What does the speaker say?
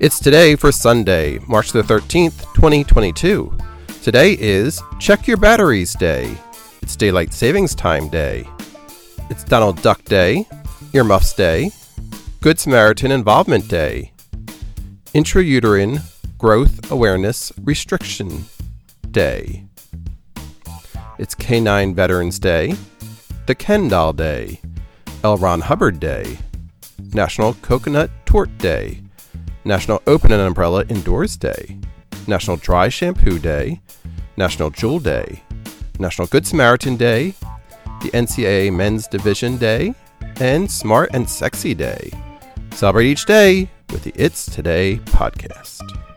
It's today for Sunday, March the 13th, 2022. Today is Check Your Batteries Day. It's Daylight Savings Time Day. It's Donald Duck Day, Earmuffs Day, Good Samaritan Involvement Day, Intrauterine Growth Awareness Restriction Day. It's Canine Veterans Day, the Ken Doll Day, L. Ron Hubbard Day, National Coconut Torte Day, National Open an Umbrella Indoors Day, National Dry Shampoo Day, National Jewel Day, National Good Samaritan Day, the NCAA Men's Division Day, and Smart and Sexy Day. Celebrate each day with the It's Today podcast.